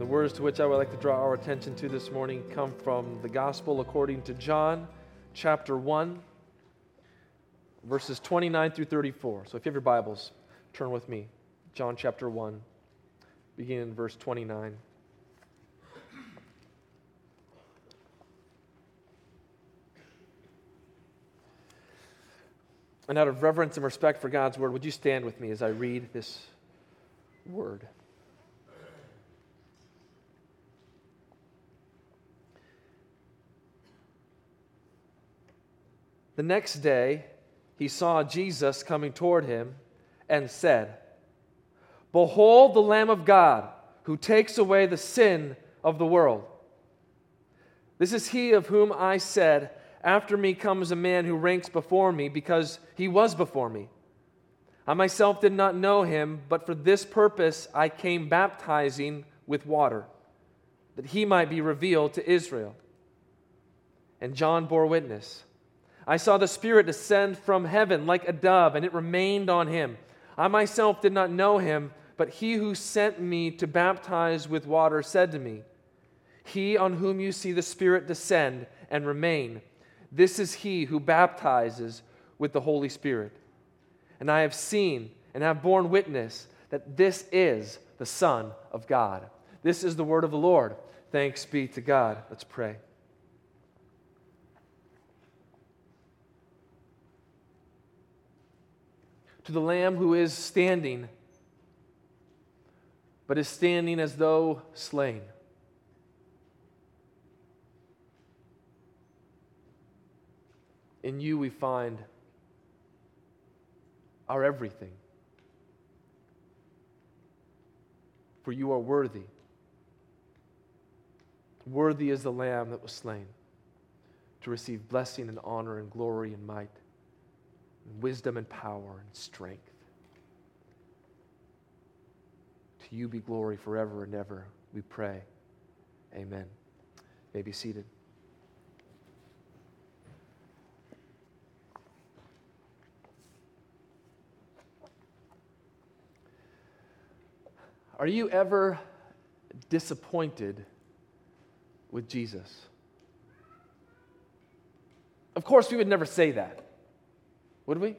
The words to which I would like to draw our attention to this morning come from the Gospel according to John, chapter 1, verses 29 through 34. So if you have your Bibles, turn with me. John chapter 1, beginning in verse 29. And out of reverence and respect for God's word, would you stand with me as I read this word? The next day, he saw Jesus coming toward him and said, Behold the Lamb of God who takes away the sin of the world. This is he of whom I said, After me comes a man who ranks before me because he was before me. I myself did not know him, but for this purpose I came baptizing with water, that he might be revealed to Israel. And John bore witness. I saw the Spirit descend from heaven like a dove, and it remained on him. I myself did not know him, but he who sent me to baptize with water said to me, He on whom you see the Spirit descend and remain, this is he who baptizes with the Holy Spirit. And I have seen and have borne witness that this is the Son of God. This is the word of the Lord. Thanks be to God. Let's pray. To the Lamb who is standing, but is standing as though slain. In you we find our everything. For you are worthy. Worthy is the Lamb that was slain to receive blessing and honor and glory and might wisdom and power and strength. To you be glory forever and ever, we pray. Amen. You may be seated. Are you ever disappointed with Jesus? Of course, we would never say that. Would we?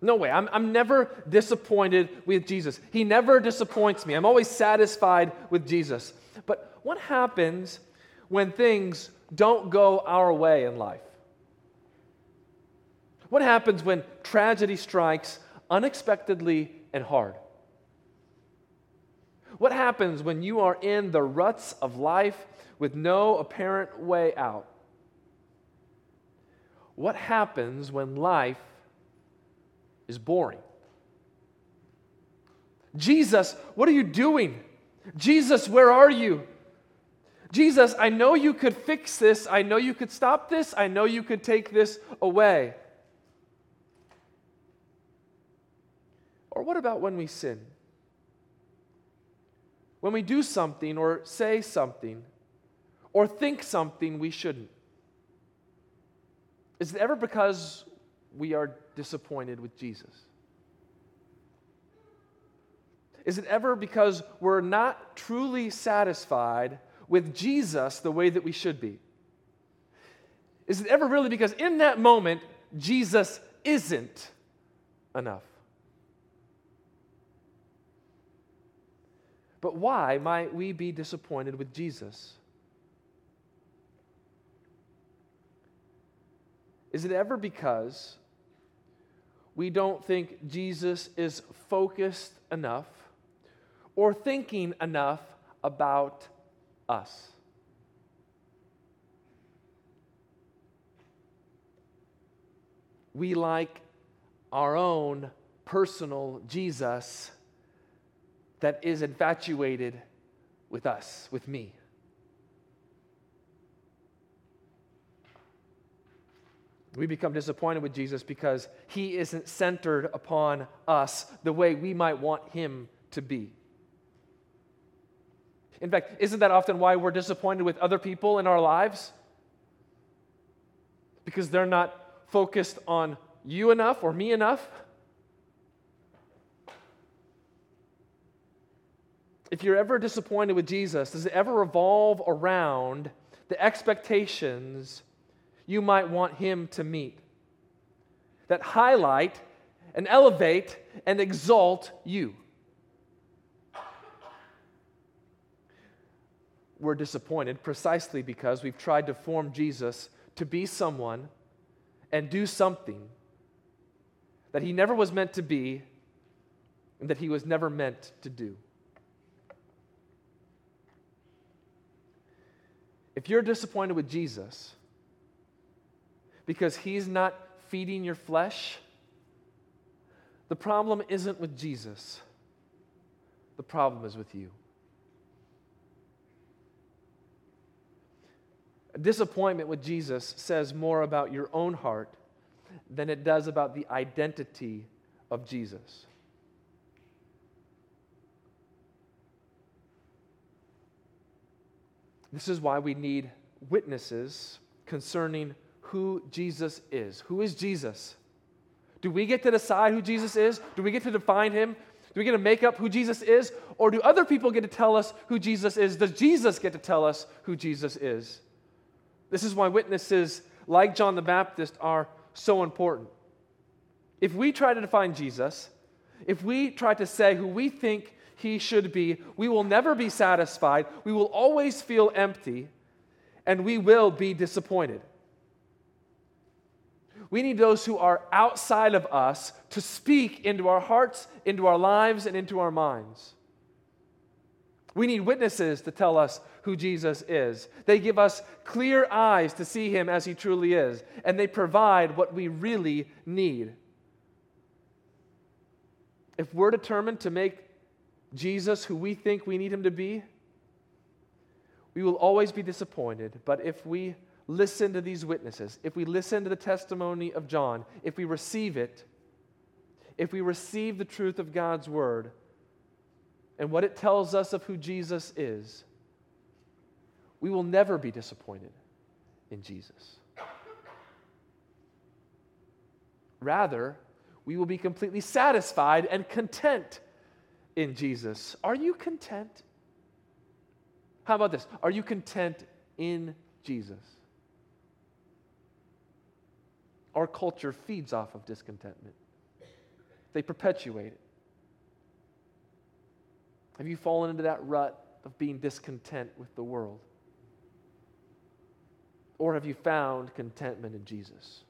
No way. I'm, I'm never disappointed with Jesus. He never disappoints me. I'm always satisfied with Jesus. But what happens when things don't go our way in life? What happens when tragedy strikes unexpectedly and hard? What happens when you are in the ruts of life with no apparent way out? What happens when life is boring? Jesus, what are you doing? Jesus, where are you? Jesus, I know you could fix this. I know you could stop this. I know you could take this away. Or what about when we sin? When we do something or say something or think something we shouldn't? Is it ever because we are disappointed with Jesus? Is it ever because we're not truly satisfied with Jesus the way that we should be? Is it ever really because in that moment, Jesus isn't enough? But why might we be disappointed with Jesus? Is it ever because we don't think Jesus is focused enough or thinking enough about us? We like our own personal Jesus that is infatuated with us, with me. We become disappointed with Jesus because he isn't centered upon us the way we might want him to be. In fact, isn't that often why we're disappointed with other people in our lives? Because they're not focused on you enough or me enough? If you're ever disappointed with Jesus, does it ever revolve around the expectations you might want him to meet that highlight and elevate and exalt you? We're disappointed precisely because we've tried to form Jesus to be someone and do something that he never was meant to be and that he was never meant to do. If you're disappointed with Jesus because he's not feeding your flesh, the problem isn't with Jesus, the problem is with you. Disappointment with Jesus says more about your own heart than it does about the identity of Jesus. This is why we need witnesses concerning who Jesus is. Who is Jesus? Do we get to decide who Jesus is? Do we get to define him? Do we get to make up who Jesus is? Or do other people get to tell us who Jesus is? Does Jesus get to tell us who Jesus is? This is why witnesses like John the Baptist are so important. If we try to define Jesus, if we try to say who we think he should be, we will never be satisfied. We will always feel empty, and we will be disappointed. We need those who are outside of us to speak into our hearts, into our lives, and into our minds. We need witnesses to tell us who Jesus is. They give us clear eyes to see him as he truly is, and they provide what we really need. If we're determined to make Jesus who we think we need him to be, we will always be disappointed. But if we listen to these witnesses, if we listen to the testimony of John, if we receive it, if we receive the truth of God's word and what it tells us of who Jesus is, we will never be disappointed in Jesus. Rather, we will be completely satisfied and content in Jesus. Are you content? How about this? Are you content in Jesus? Our culture feeds off of discontentment, they perpetuate it. Have you fallen into that rut of being discontent with the world? Or have you found contentment in Jesus?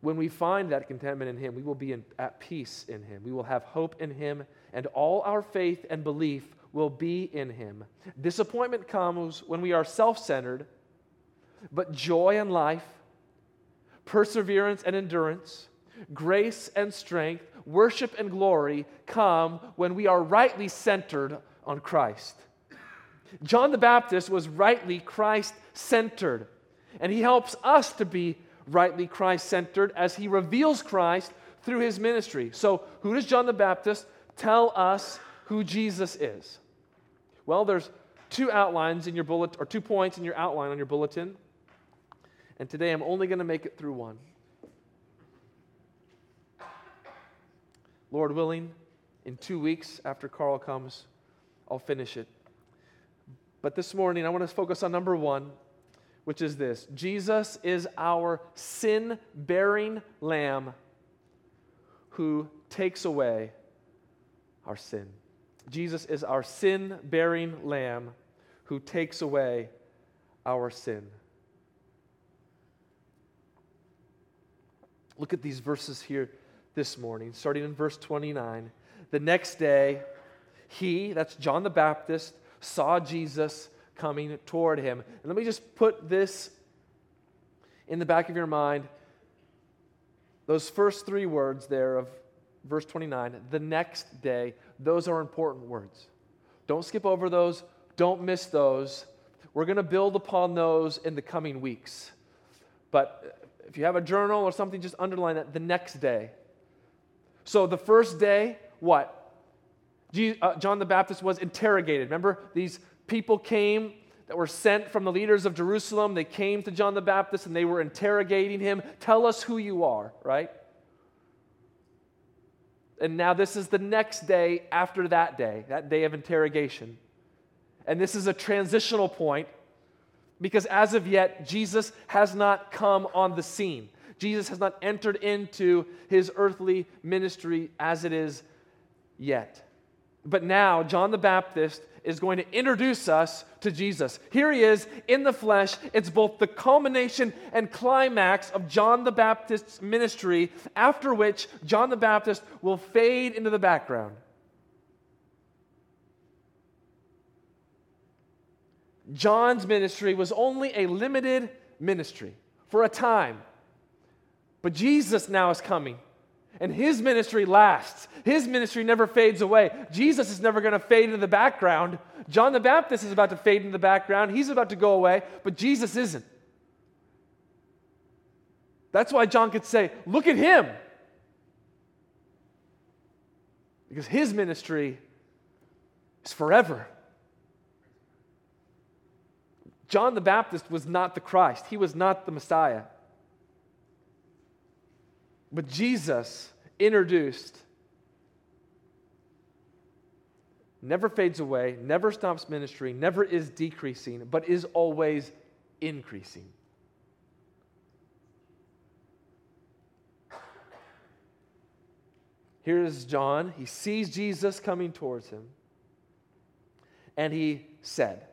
When we find that contentment in Him, we will be in, at peace in Him. We will have hope in Him, and all our faith and belief will be in Him. Disappointment comes when we are self centered, but joy and life, perseverance and endurance, grace and strength, worship and glory come when we are rightly centered on Christ. John the Baptist was rightly Christ centered, and he helps us to be rightly Christ centered as he reveals Christ through his ministry. So, who does John the Baptist tell us who Jesus is? Well, there's two outlines in your bullet or two points in your outline on your bulletin. And today I'm only going to make it through one. Lord willing, in two weeks after Carl comes, I'll finish it. But this morning, I want to focus on number one, which is this Jesus is our sin bearing lamb who takes away our sin. Jesus is our sin bearing lamb who takes away our sin. Look at these verses here this morning, starting in verse 29. The next day, he, that's John the Baptist, saw Jesus coming toward him. And let me just put this in the back of your mind. Those first three words there of verse 29, the next day, those are important words. Don't skip over those, don't miss those. We're going to build upon those in the coming weeks. But if you have a journal or something, just underline that the next day. So the first day, what? Uh, John the Baptist was interrogated. Remember, these people came that were sent from the leaders of Jerusalem. They came to John the Baptist and they were interrogating him. Tell us who you are, right? And now this is the next day after that day, that day of interrogation. And this is a transitional point because as of yet, Jesus has not come on the scene. Jesus has not entered into his earthly ministry as it is yet. But now, John the Baptist is going to introduce us to Jesus. Here he is in the flesh. It's both the culmination and climax of John the Baptist's ministry, after which John the Baptist will fade into the background. John's ministry was only a limited ministry for a time. But Jesus now is coming. And his ministry lasts. His ministry never fades away. Jesus is never going to fade into the background. John the Baptist is about to fade into the background. He's about to go away, but Jesus isn't. That's why John could say, Look at him. Because his ministry is forever. John the Baptist was not the Christ, he was not the Messiah. But Jesus introduced never fades away, never stops ministry, never is decreasing, but is always increasing. Here's John. He sees Jesus coming towards him. And he said,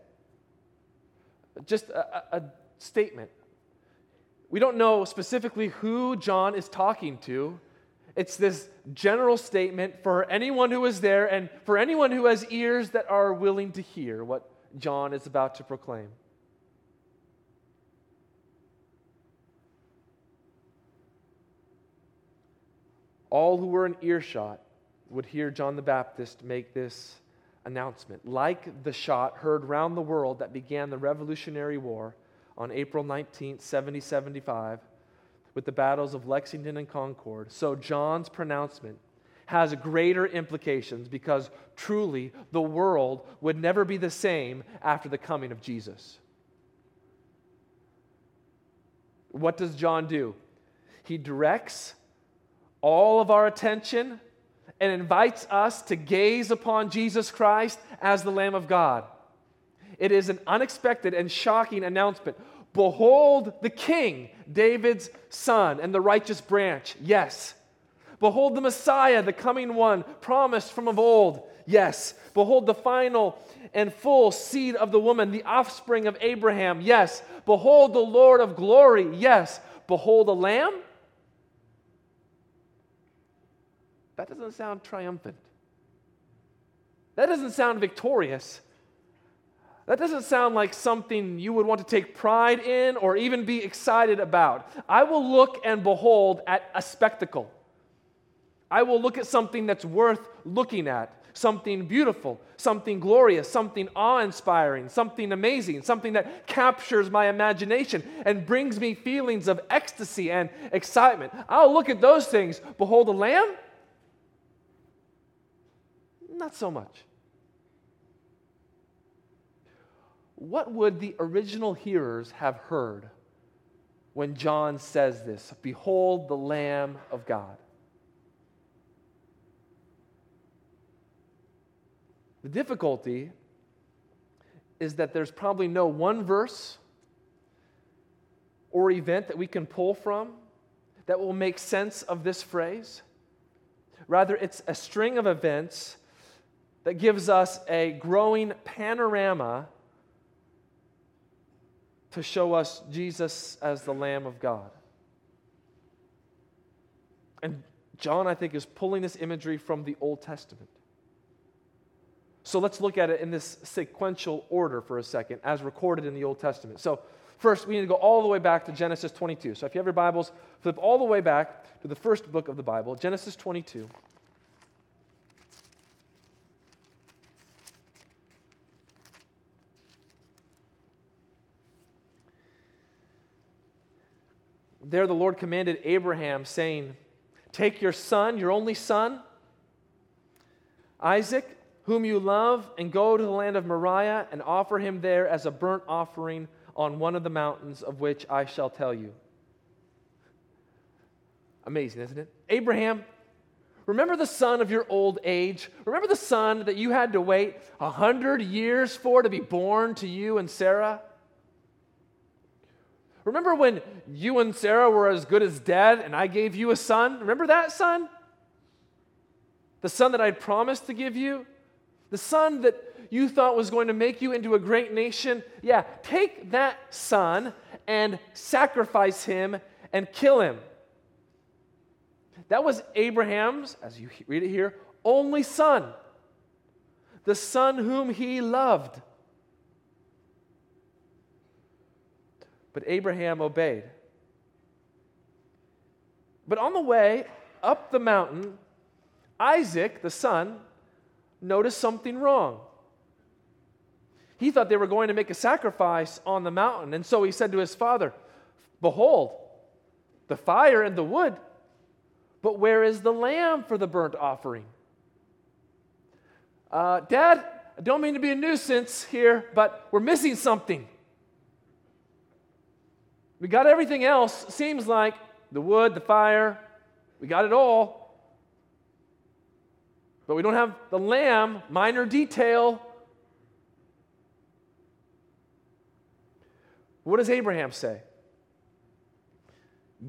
just a, a statement we don't know specifically who John is talking to. It's this general statement for anyone who is there and for anyone who has ears that are willing to hear what John is about to proclaim. All who were in earshot would hear John the Baptist make this announcement. Like the shot heard round the world that began the Revolutionary War, on April 19, 7075, with the battles of Lexington and Concord. So John's pronouncement has greater implications because truly the world would never be the same after the coming of Jesus. What does John do? He directs all of our attention and invites us to gaze upon Jesus Christ as the Lamb of God. It is an unexpected and shocking announcement. Behold the king, David's son, and the righteous branch. Yes. Behold the Messiah, the coming one, promised from of old. Yes. Behold the final and full seed of the woman, the offspring of Abraham. Yes. Behold the Lord of glory. Yes. Behold a lamb. That doesn't sound triumphant. That doesn't sound victorious. That doesn't sound like something you would want to take pride in or even be excited about. I will look and behold at a spectacle. I will look at something that's worth looking at, something beautiful, something glorious, something awe inspiring, something amazing, something that captures my imagination and brings me feelings of ecstasy and excitement. I'll look at those things. Behold a lamb? Not so much. What would the original hearers have heard when John says this? Behold the Lamb of God. The difficulty is that there's probably no one verse or event that we can pull from that will make sense of this phrase. Rather, it's a string of events that gives us a growing panorama to show us Jesus as the Lamb of God. And John, I think, is pulling this imagery from the Old Testament. So let's look at it in this sequential order for a second, as recorded in the Old Testament. So, first, we need to go all the way back to Genesis 22. So, if you have your Bibles, flip all the way back to the first book of the Bible, Genesis 22. There, the Lord commanded Abraham, saying, Take your son, your only son, Isaac, whom you love, and go to the land of Moriah and offer him there as a burnt offering on one of the mountains of which I shall tell you. Amazing, isn't it? Abraham, remember the son of your old age? Remember the son that you had to wait a hundred years for to be born to you and Sarah? Remember when you and Sarah were as good as dead and I gave you a son? Remember that son? The son that I promised to give you? The son that you thought was going to make you into a great nation? Yeah, take that son and sacrifice him and kill him. That was Abraham's, as you read it here, only son, the son whom he loved. But Abraham obeyed. But on the way up the mountain, Isaac, the son, noticed something wrong. He thought they were going to make a sacrifice on the mountain. And so he said to his father, Behold, the fire and the wood, but where is the lamb for the burnt offering? Uh, Dad, I don't mean to be a nuisance here, but we're missing something. We got everything else, seems like the wood, the fire, we got it all. But we don't have the lamb, minor detail. What does Abraham say?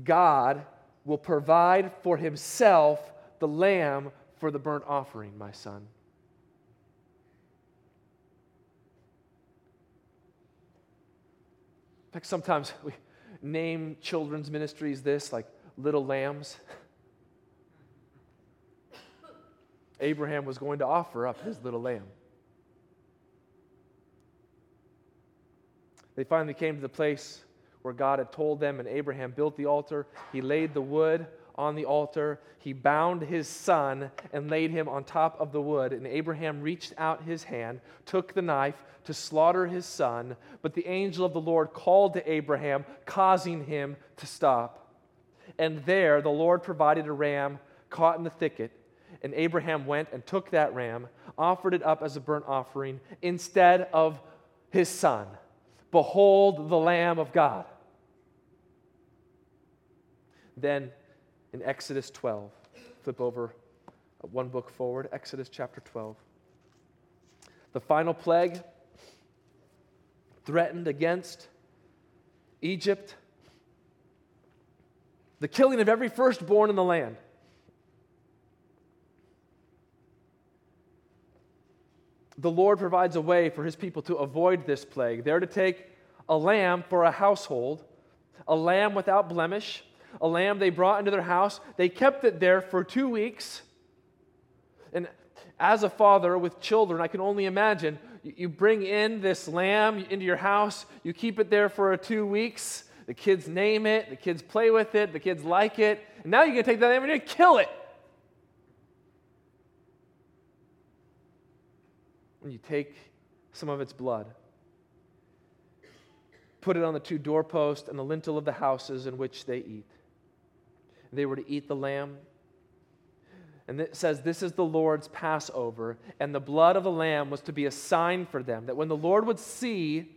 God will provide for himself the lamb for the burnt offering, my son. In fact, sometimes we, name children's ministries this, like little lambs. Abraham was going to offer up his little lamb. They finally came to the place where God had told them, and Abraham built the altar. He laid the wood on the altar. He bound his son and laid him on top of the wood. And Abraham reached out his hand, took the knife to slaughter his son. But the angel of the Lord called to Abraham, causing him to stop. And there the Lord provided a ram caught in the thicket. And Abraham went and took that ram, offered it up as a burnt offering instead of his son. Behold the Lamb of God. Then in Exodus 12. Flip over uh, one book forward, Exodus chapter 12. The final plague threatened against Egypt, the killing of every firstborn in the land. The Lord provides a way for his people to avoid this plague. They're to take a lamb for a household, a lamb without blemish, a lamb they brought into their house. They kept it there for two weeks. And as a father with children, I can only imagine you bring in this lamb into your house, you keep it there for two weeks. The kids name it, the kids play with it, the kids like it. And now you're going to take that lamb and you're going to kill it. And you take some of its blood, put it on the two doorposts and the lintel of the houses in which they eat they were to eat the lamb. And it says, This is the Lord's Passover, and the blood of the lamb was to be a sign for them, that when the Lord would see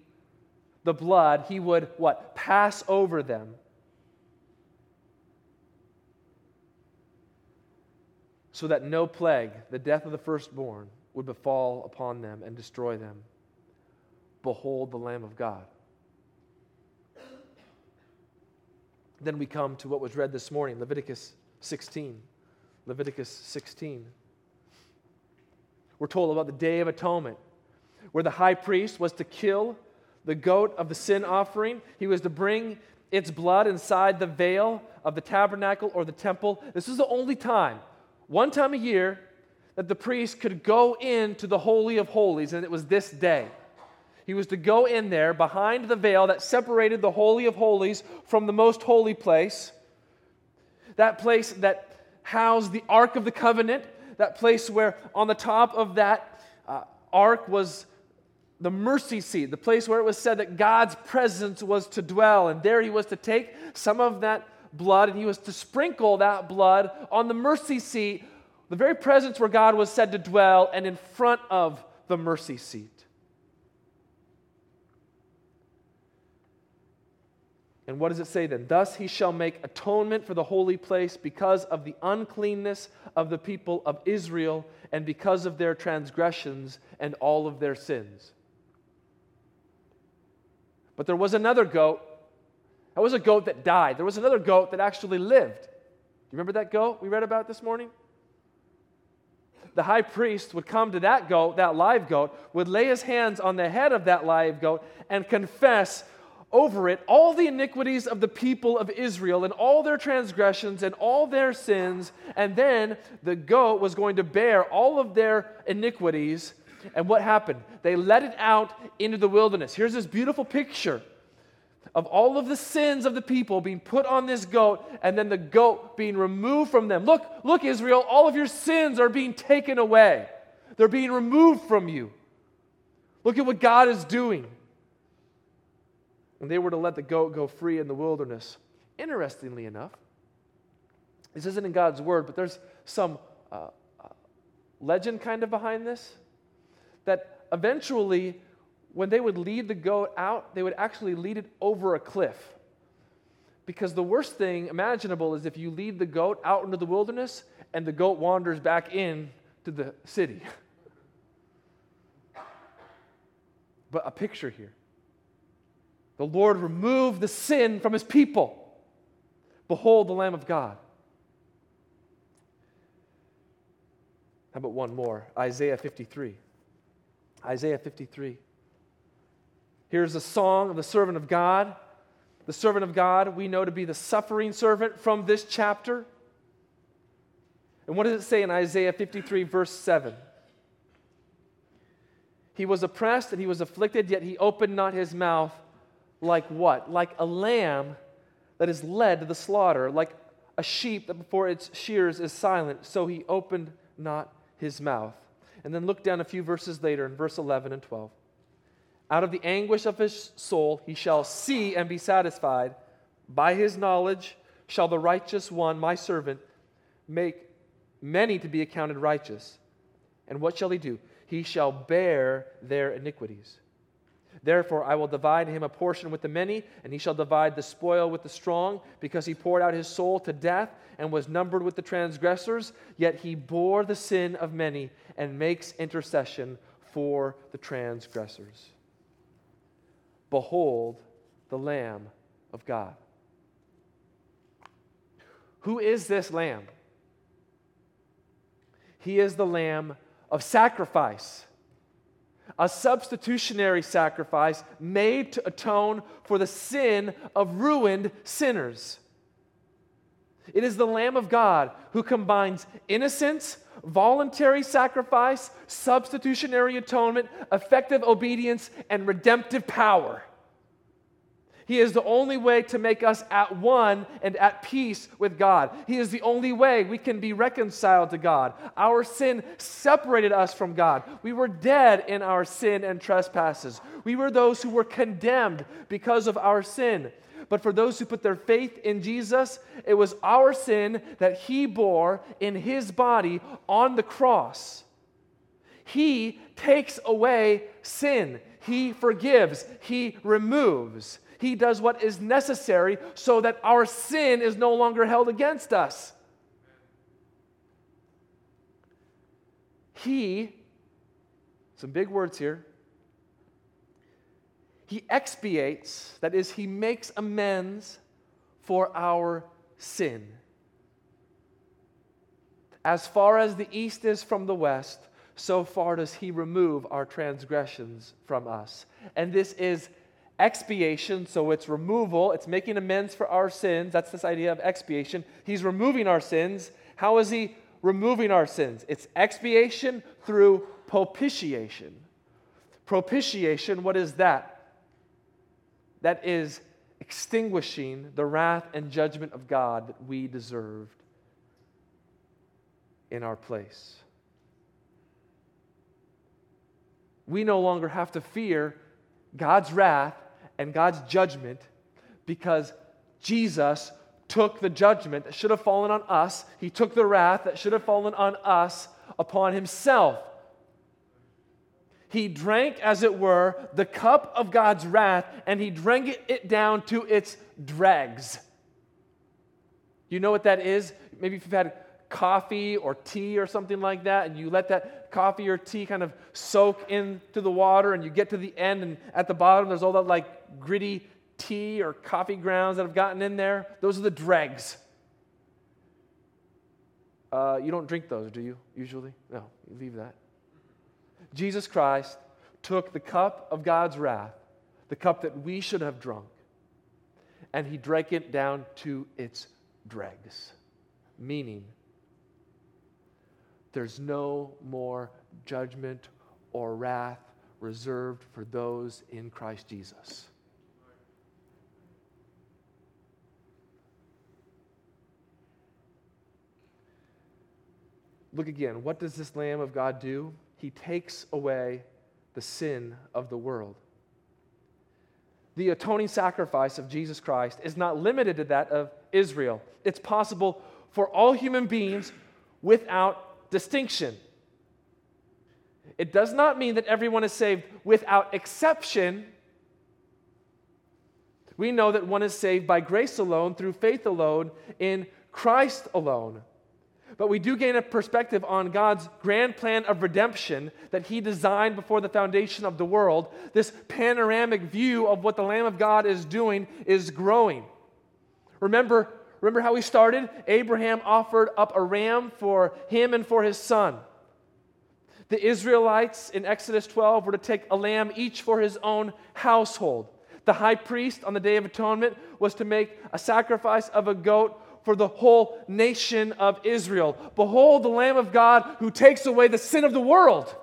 the blood, he would what? Pass over them. So that no plague, the death of the firstborn, would befall upon them and destroy them. Behold the Lamb of God. Then we come to what was read this morning Leviticus 16. Leviticus 16. We're told about the Day of Atonement, where the high priest was to kill the goat of the sin offering. He was to bring its blood inside the veil of the tabernacle or the temple. This is the only time, one time a year, that the priest could go into the Holy of Holies, and it was this day. He was to go in there behind the veil that separated the Holy of Holies from the most holy place, that place that housed the Ark of the Covenant, that place where on the top of that uh, ark was the mercy seat, the place where it was said that God's presence was to dwell. And there he was to take some of that blood and he was to sprinkle that blood on the mercy seat, the very presence where God was said to dwell, and in front of the mercy seat. And what does it say then? Thus he shall make atonement for the holy place because of the uncleanness of the people of Israel and because of their transgressions and all of their sins. But there was another goat. That was a goat that died. There was another goat that actually lived. Do you remember that goat we read about this morning? The high priest would come to that goat, that live goat, would lay his hands on the head of that live goat and confess over it all the iniquities of the people of Israel and all their transgressions and all their sins. And then the goat was going to bear all of their iniquities and what happened? They let it out into the wilderness. Here's this beautiful picture of all of the sins of the people being put on this goat and then the goat being removed from them. Look, look, Israel, all of your sins are being taken away, they're being removed from you. Look at what God is doing. And they were to let the goat go free in the wilderness. Interestingly enough, this isn't in God's word, but there's some uh, uh, legend kind of behind this that eventually, when they would lead the goat out, they would actually lead it over a cliff. Because the worst thing imaginable is if you lead the goat out into the wilderness and the goat wanders back in to the city. but a picture here. The Lord removed the sin from his people. Behold the Lamb of God. How about one more? Isaiah 53. Isaiah 53. Here's a song of the servant of God. The servant of God we know to be the suffering servant from this chapter. And what does it say in Isaiah 53, verse 7? He was oppressed and he was afflicted, yet he opened not his mouth like what? Like a lamb that is led to the slaughter, like a sheep that before its shears is silent, so he opened not his mouth. And then look down a few verses later in verse 11 and 12. Out of the anguish of his soul he shall see and be satisfied. By his knowledge shall the righteous one, my servant, make many to be accounted righteous. And what shall he do? He shall bear their iniquities. Therefore, I will divide him a portion with the many, and he shall divide the spoil with the strong, because he poured out his soul to death and was numbered with the transgressors. Yet he bore the sin of many and makes intercession for the transgressors. Behold the Lamb of God. Who is this Lamb? He is the Lamb of sacrifice a substitutionary sacrifice made to atone for the sin of ruined sinners. It is the Lamb of God who combines innocence, voluntary sacrifice, substitutionary atonement, effective obedience, and redemptive power. He is the only way to make us at one and at peace with God. He is the only way we can be reconciled to God. Our sin separated us from God. We were dead in our sin and trespasses. We were those who were condemned because of our sin. But for those who put their faith in Jesus, it was our sin that He bore in His body on the cross. He takes away sin, He forgives, He removes. He does what is necessary so that our sin is no longer held against us. He, some big words here, he expiates, that is, he makes amends for our sin. As far as the east is from the west, so far does he remove our transgressions from us. And this is expiation, so it's removal, it's making amends for our sins. That's this idea of expiation. He's removing our sins. How is he removing our sins? It's expiation through propitiation. Propitiation, what is that? That is extinguishing the wrath and judgment of God that we deserved in our place. We no longer have to fear God's wrath and God's judgment because Jesus took the judgment that should have fallen on us. He took the wrath that should have fallen on us upon himself. He drank, as it were, the cup of God's wrath and he drank it down to its dregs. You know what that is? Maybe if you've had coffee or tea or something like that, and you let that coffee or tea kind of soak into the water, and you get to the end, and at the bottom there's all that like gritty tea or coffee grounds that have gotten in there. Those are the dregs. Uh, you don't drink those, do you, usually? No, you leave that. Jesus Christ took the cup of God's wrath, the cup that we should have drunk, and he drank it down to its dregs, meaning there's no more judgment or wrath reserved for those in Christ Jesus. Look again. What does this Lamb of God do? He takes away the sin of the world. The atoning sacrifice of Jesus Christ is not limited to that of Israel. It's possible for all human beings without distinction. It does not mean that everyone is saved without exception. We know that one is saved by grace alone, through faith alone, in Christ alone. But we do gain a perspective on God's grand plan of redemption that He designed before the foundation of the world. This panoramic view of what the Lamb of God is doing is growing. Remember, Remember how we started? Abraham offered up a ram for him and for his son. The Israelites in Exodus 12 were to take a lamb each for his own household. The high priest on the Day of Atonement was to make a sacrifice of a goat for the whole nation of Israel. Behold, the Lamb of God who takes away the sin of the world.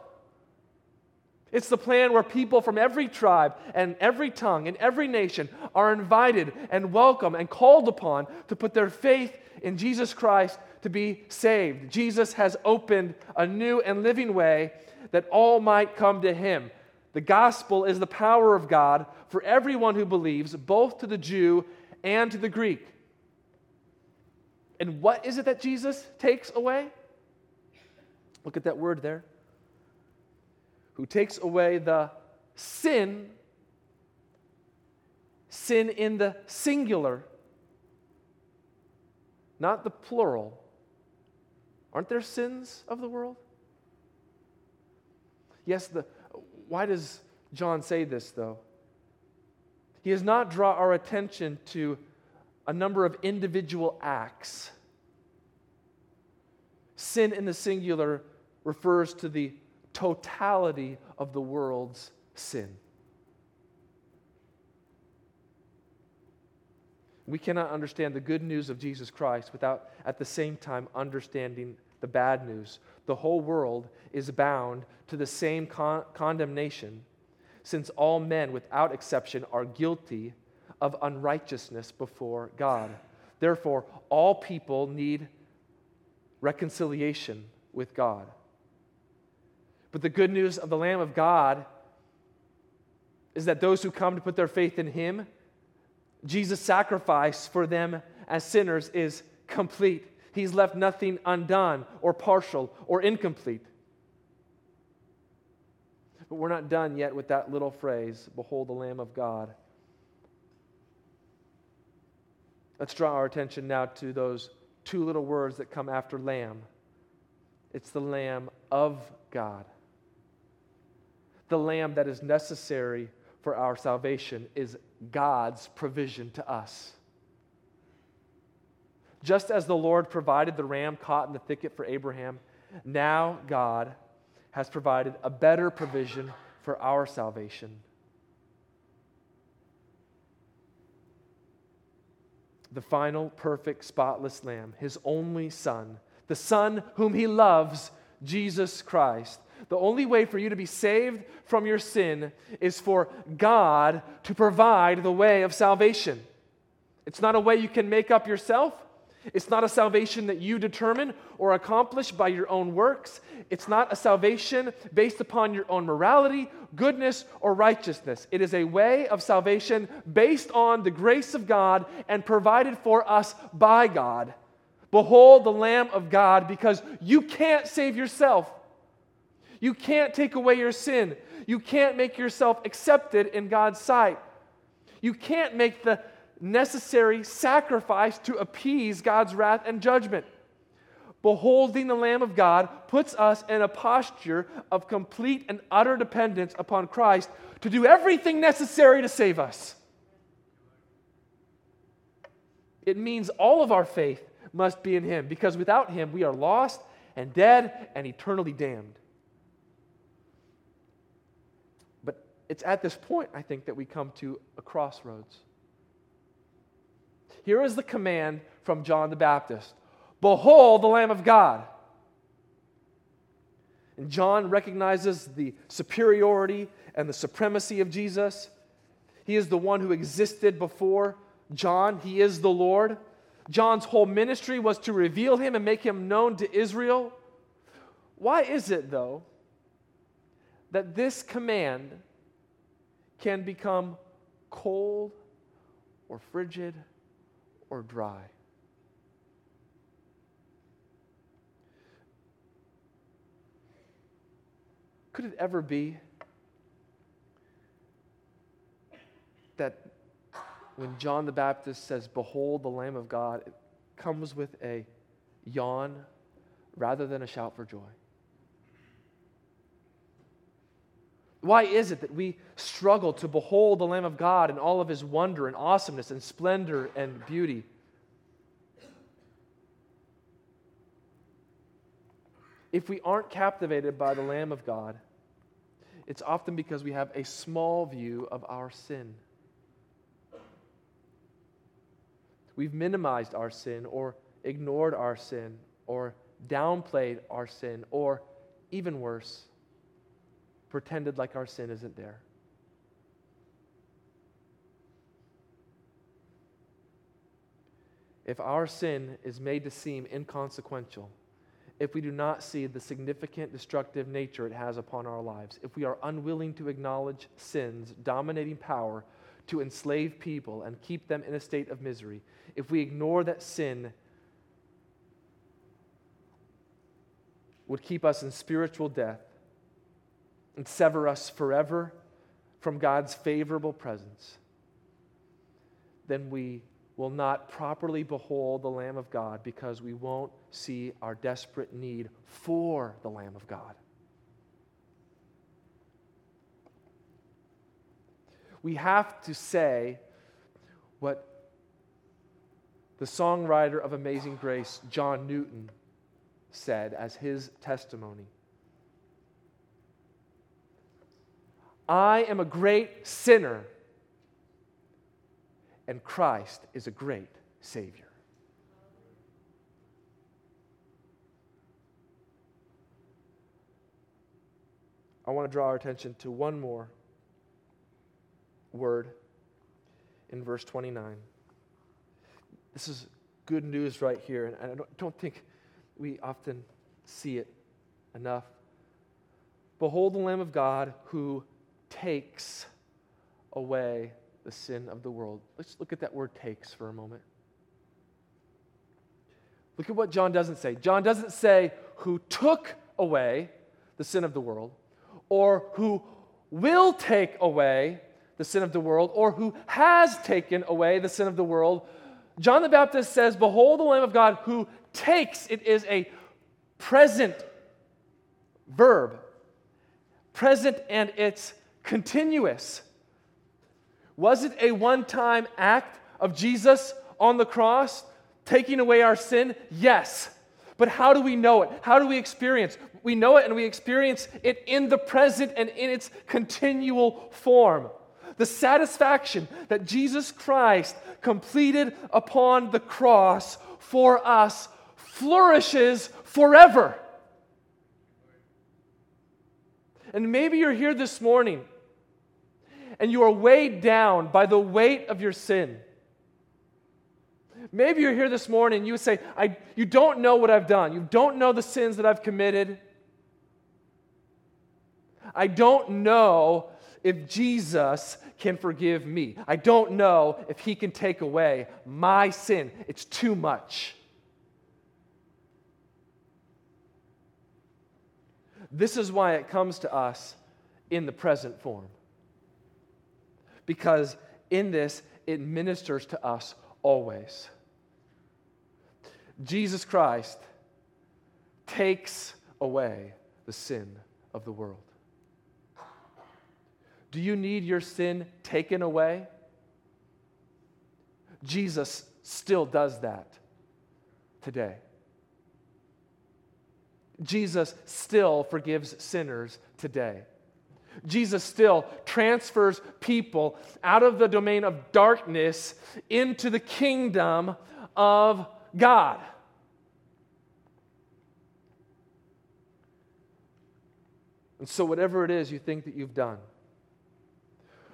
It's the plan where people from every tribe and every tongue and every nation are invited and welcome and called upon to put their faith in Jesus Christ to be saved. Jesus has opened a new and living way that all might come to him. The gospel is the power of God for everyone who believes, both to the Jew and to the Greek. And what is it that Jesus takes away? Look at that word there who takes away the sin, sin in the singular, not the plural. Aren't there sins of the world? Yes, the, why does John say this, though? He does not draw our attention to a number of individual acts. Sin in the singular refers to the totality of the world's sin. We cannot understand the good news of Jesus Christ without, at the same time, understanding the bad news. The whole world is bound to the same con- condemnation, since all men, without exception, are guilty of unrighteousness before God. Therefore, all people need reconciliation with God. But the good news of the Lamb of God is that those who come to put their faith in Him, Jesus' sacrifice for them as sinners is complete. He's left nothing undone or partial or incomplete. But we're not done yet with that little phrase Behold the Lamb of God. Let's draw our attention now to those two little words that come after Lamb. It's the Lamb of God the lamb that is necessary for our salvation is God's provision to us. Just as the Lord provided the ram caught in the thicket for Abraham, now God has provided a better provision for our salvation. The final, perfect, spotless lamb, his only son, the son whom he loves, Jesus Christ, the only way for you to be saved from your sin is for God to provide the way of salvation. It's not a way you can make up yourself. It's not a salvation that you determine or accomplish by your own works. It's not a salvation based upon your own morality, goodness, or righteousness. It is a way of salvation based on the grace of God and provided for us by God. Behold the Lamb of God, because you can't save yourself. You can't take away your sin. You can't make yourself accepted in God's sight. You can't make the necessary sacrifice to appease God's wrath and judgment. Beholding the Lamb of God puts us in a posture of complete and utter dependence upon Christ to do everything necessary to save us. It means all of our faith must be in Him because without Him we are lost and dead and eternally damned. But it's at this point, I think, that we come to a crossroads. Here is the command from John the Baptist Behold the Lamb of God. And John recognizes the superiority and the supremacy of Jesus. He is the one who existed before John, he is the Lord. John's whole ministry was to reveal him and make him known to Israel. Why is it, though, that this command can become cold or frigid or dry. Could it ever be that when John the Baptist says, Behold the Lamb of God, it comes with a yawn rather than a shout for joy? Why is it that we struggle to behold the Lamb of God in all of his wonder and awesomeness and splendor and beauty? If we aren't captivated by the Lamb of God, it's often because we have a small view of our sin. We've minimized our sin or ignored our sin or downplayed our sin or even worse, pretended like our sin isn't there. If our sin is made to seem inconsequential, if we do not see the significant destructive nature it has upon our lives, if we are unwilling to acknowledge sin's dominating power to enslave people and keep them in a state of misery, if we ignore that sin would keep us in spiritual death, and sever us forever from God's favorable presence, then we will not properly behold the Lamb of God because we won't see our desperate need for the Lamb of God. We have to say what the songwriter of Amazing Grace, John Newton, said as his testimony. I am a great sinner, and Christ is a great Savior. I want to draw our attention to one more word in verse 29. This is good news right here, and I don't, don't think we often see it enough. Behold the Lamb of God who takes away the sin of the world. Let's look at that word takes for a moment. Look at what John doesn't say. John doesn't say who took away the sin of the world, or who will take away the sin of the world, or who has taken away the sin of the world. John the Baptist says, Behold the Lamb of God who takes. It is a present verb, present and it's continuous. Was it a one time act of Jesus on the cross taking away our sin? Yes. But how do we know it? How do we experience? We know it and we experience it in the present and in its continual form. The satisfaction that Jesus Christ completed upon the cross for us flourishes forever. And maybe you're here this morning and you are weighed down by the weight of your sin. Maybe you're here this morning and you say, I, You don't know what I've done. You don't know the sins that I've committed. I don't know if Jesus can forgive me. I don't know if he can take away my sin. It's too much. This is why it comes to us in the present form. Because in this, it ministers to us always. Jesus Christ takes away the sin of the world. Do you need your sin taken away? Jesus still does that today. Jesus still forgives sinners today. Jesus still transfers people out of the domain of darkness into the kingdom of God. And so, whatever it is you think that you've done,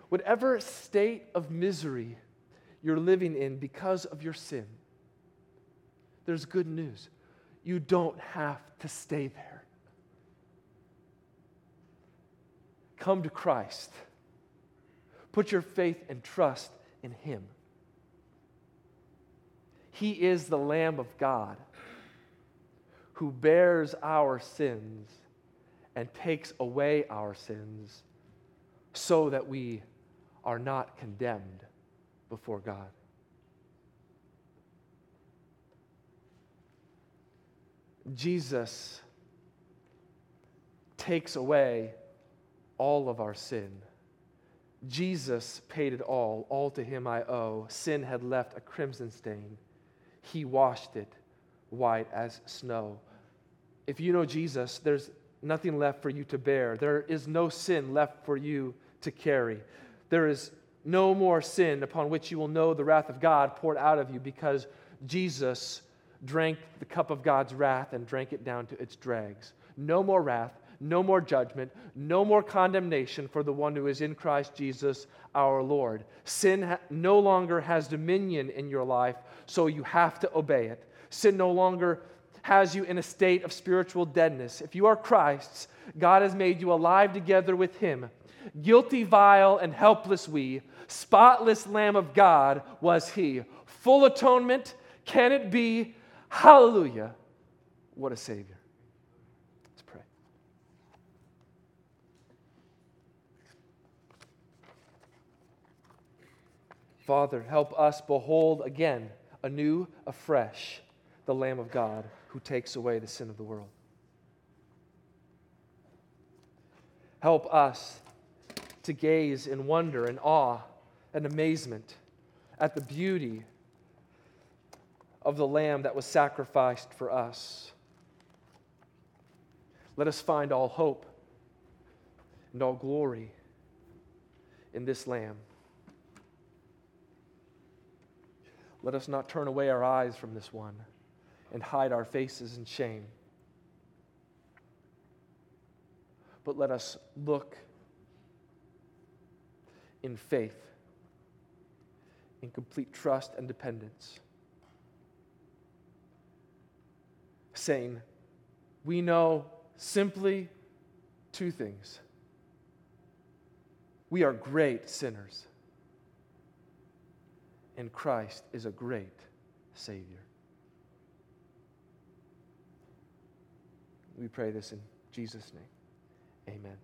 whatever state of misery you're living in because of your sin, there's good news. You don't have to stay there. Come to Christ. Put your faith and trust in Him. He is the Lamb of God who bears our sins and takes away our sins so that we are not condemned before God. Jesus takes away all of our sin. Jesus paid it all. All to him I owe. Sin had left a crimson stain. He washed it white as snow. If you know Jesus, there's nothing left for you to bear. There is no sin left for you to carry. There is no more sin upon which you will know the wrath of God poured out of you because Jesus drank the cup of God's wrath and drank it down to its dregs. No more wrath, no more judgment, no more condemnation for the one who is in Christ Jesus our Lord. Sin no longer has dominion in your life, so you have to obey it. Sin no longer has you in a state of spiritual deadness. If you are Christ's, God has made you alive together with Him. Guilty, vile, and helpless we, spotless Lamb of God was He. Full atonement, can it be? Hallelujah. What a Savior. Let's pray. Father, help us behold again, anew, afresh, the Lamb of God who takes away the sin of the world. Help us to gaze in wonder and awe and amazement at the beauty of the Lamb that was sacrificed for us. Let us find all hope and all glory in this Lamb. Let us not turn away our eyes from this one and hide our faces in shame. But let us look in faith, in complete trust and dependence, saying, We know simply two things. We are great sinners, and Christ is a great Savior. We pray this in Jesus' name. Amen.